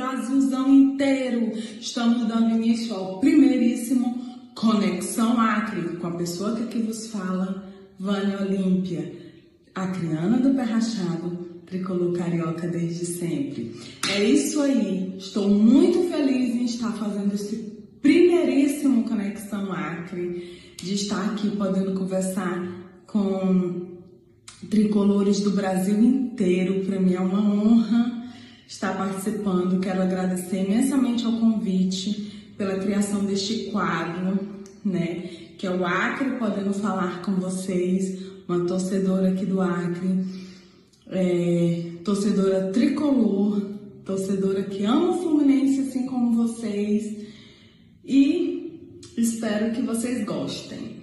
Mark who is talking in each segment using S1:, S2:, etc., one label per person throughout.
S1: Brasilzão inteiro. Estamos dando início ao primeiríssimo Conexão Acre, com a pessoa que aqui vos fala, Vânia Olímpia, acriana do pé rachado, tricolor carioca desde sempre. É isso aí, estou muito feliz em estar fazendo esse primeiríssimo Conexão Acre, de estar aqui podendo conversar com tricolores do Brasil inteiro. Para mim é uma honra estar participando. Quero agradecer imensamente ao convite pela criação deste quadro, né? Que é o Acre podendo falar com vocês, uma torcedora aqui do Acre, é, torcedora tricolor, torcedora que ama o Fluminense assim como vocês e espero que vocês gostem.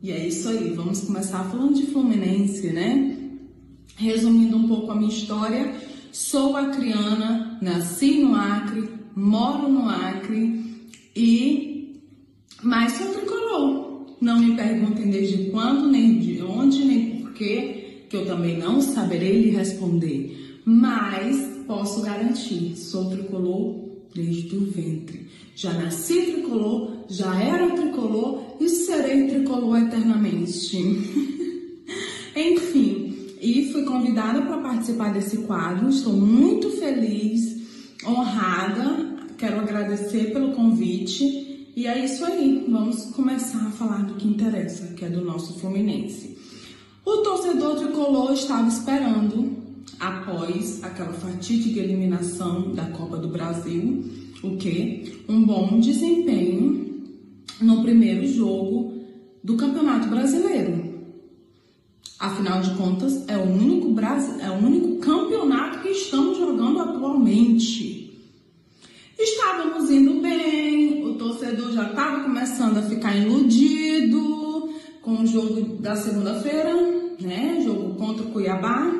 S1: E é isso aí, vamos começar falando de Fluminense, né? Resumindo um pouco a minha história, sou acriana, nasci no Acre, moro no Acre e mas sou tricolor. Não me perguntem desde quando, nem de onde, nem porquê, que eu também não saberei lhe responder. Mas posso garantir, sou tricolor desde o ventre. Já nasci tricolor, já era tricolor e serei tricolor eternamente. Enfim, e fui convidada para participar desse quadro. Estou muito feliz, honrada. Quero agradecer pelo convite. E é isso aí, vamos começar a falar do que interessa, que é do nosso Fluminense. O torcedor tricolor estava esperando, após aquela fatídica eliminação da Copa do Brasil, o que? Um bom desempenho no primeiro jogo do Campeonato Brasileiro. Afinal de contas, é o único, é o único campeonato que estamos jogando atualmente. Estávamos indo bem, o torcedor já estava começando a ficar iludido com o jogo da segunda-feira, né? Jogo contra o Cuiabá.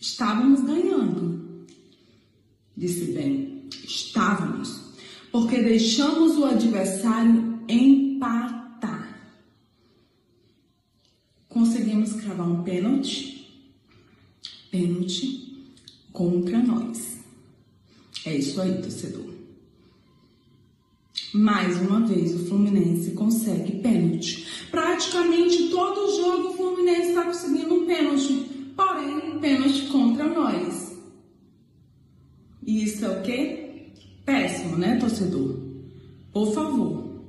S1: Estávamos ganhando. Disse bem, estávamos, porque deixamos o adversário empatar. Conseguimos cravar um pênalti, pênalti contra nós. É isso aí, torcedor. Mais uma vez o Fluminense consegue pênalti. Praticamente todo jogo o Fluminense está conseguindo um pênalti, porém pênalti contra nós. E isso é o quê? Péssimo, né, torcedor? Por favor.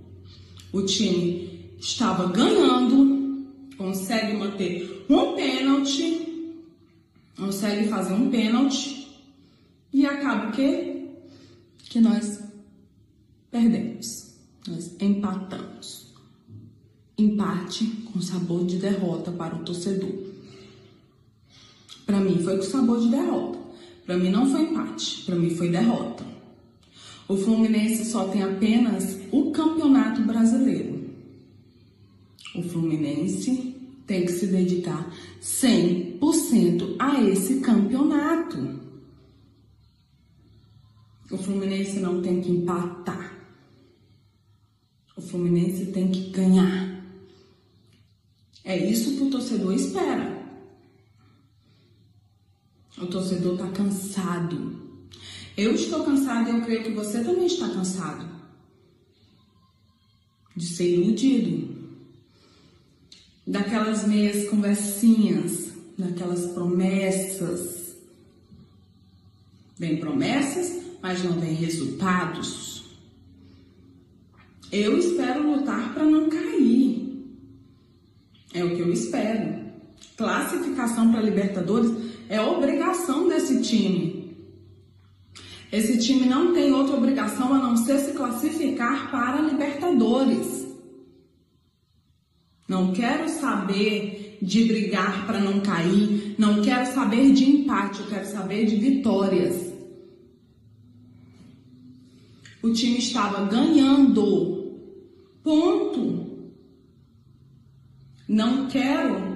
S1: O time estava ganhando, consegue manter um pênalti, consegue fazer um pênalti e acaba o quê? Que nós perdemos. Nós empatamos. Empate com sabor de derrota para o torcedor. Para mim foi com sabor de derrota. Para mim não foi empate, para mim foi derrota. O Fluminense só tem apenas o Campeonato Brasileiro. O Fluminense tem que se dedicar 100% a esse campeonato. O Fluminense não tem que empatar. O Fluminense tem que ganhar. É isso que o torcedor espera. O torcedor está cansado. Eu estou cansado e eu creio que você também está cansado de ser iludido. Daquelas meias conversinhas, daquelas promessas. Vem promessas, mas não vem resultados. Eu espero lutar para não cair. É o que eu espero. Classificação para Libertadores é obrigação desse time. Esse time não tem outra obrigação a não ser se classificar para a Libertadores. Não quero saber de brigar para não cair, não quero saber de empate, eu quero saber de vitórias. O time estava ganhando. Ponto. Não quero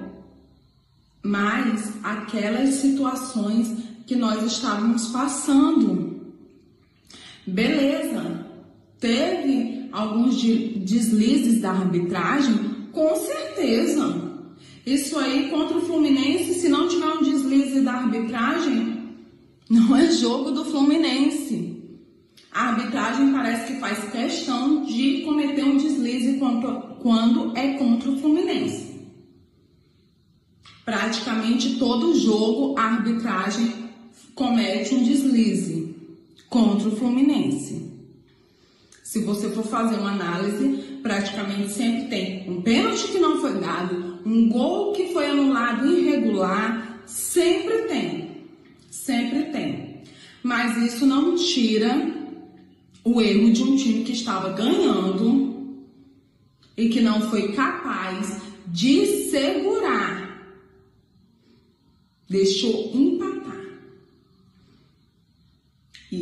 S1: mas aquelas situações que nós estávamos passando. Beleza, teve alguns deslizes da arbitragem? Com certeza. Isso aí contra o Fluminense, se não tiver um deslize da arbitragem, Não é jogo do Fluminense. A arbitragem parece que faz questão de cometer um deslize quando é contra o Fluminense. Praticamente todo jogo a arbitragem comete um deslize contra o Fluminense. Se você for fazer uma análise, praticamente sempre tem um pênalti que não foi dado, um gol que foi anulado irregular, sempre tem. Sempre tem. Mas isso não tira o erro de um time que estava ganhando e que não foi capaz de segurar. Deixou empatar.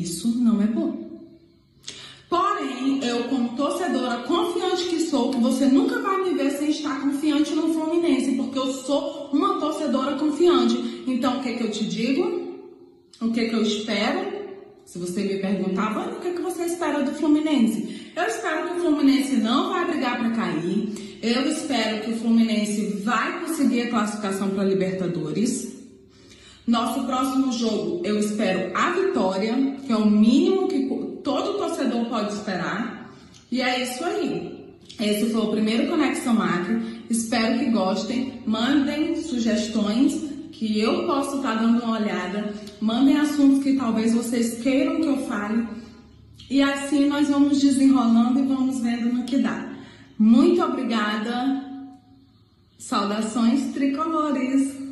S1: Isso não é bom. Porém, eu, como torcedora confiante que sou, que você nunca vai me ver sem estar confiante no Fluminense, porque eu sou uma torcedora confiante. Então, o que, que eu te digo? O que, que eu espero? Se você me perguntar, Vânia, o que, que você espera do Fluminense? Eu espero que o Fluminense não vai brigar para cair. Eu espero que o Fluminense vai conseguir a classificação para Libertadores. Nosso próximo jogo, eu espero a vitória, é o mínimo que todo torcedor pode esperar. E é isso aí. Esse foi o primeiro Conexão Acre. Espero que gostem. Mandem sugestões que eu posso estar dando uma olhada. Mandem assuntos que talvez vocês queiram que eu fale. E assim nós vamos desenrolando e vamos vendo no que dá. Muito obrigada. Saudações tricolores.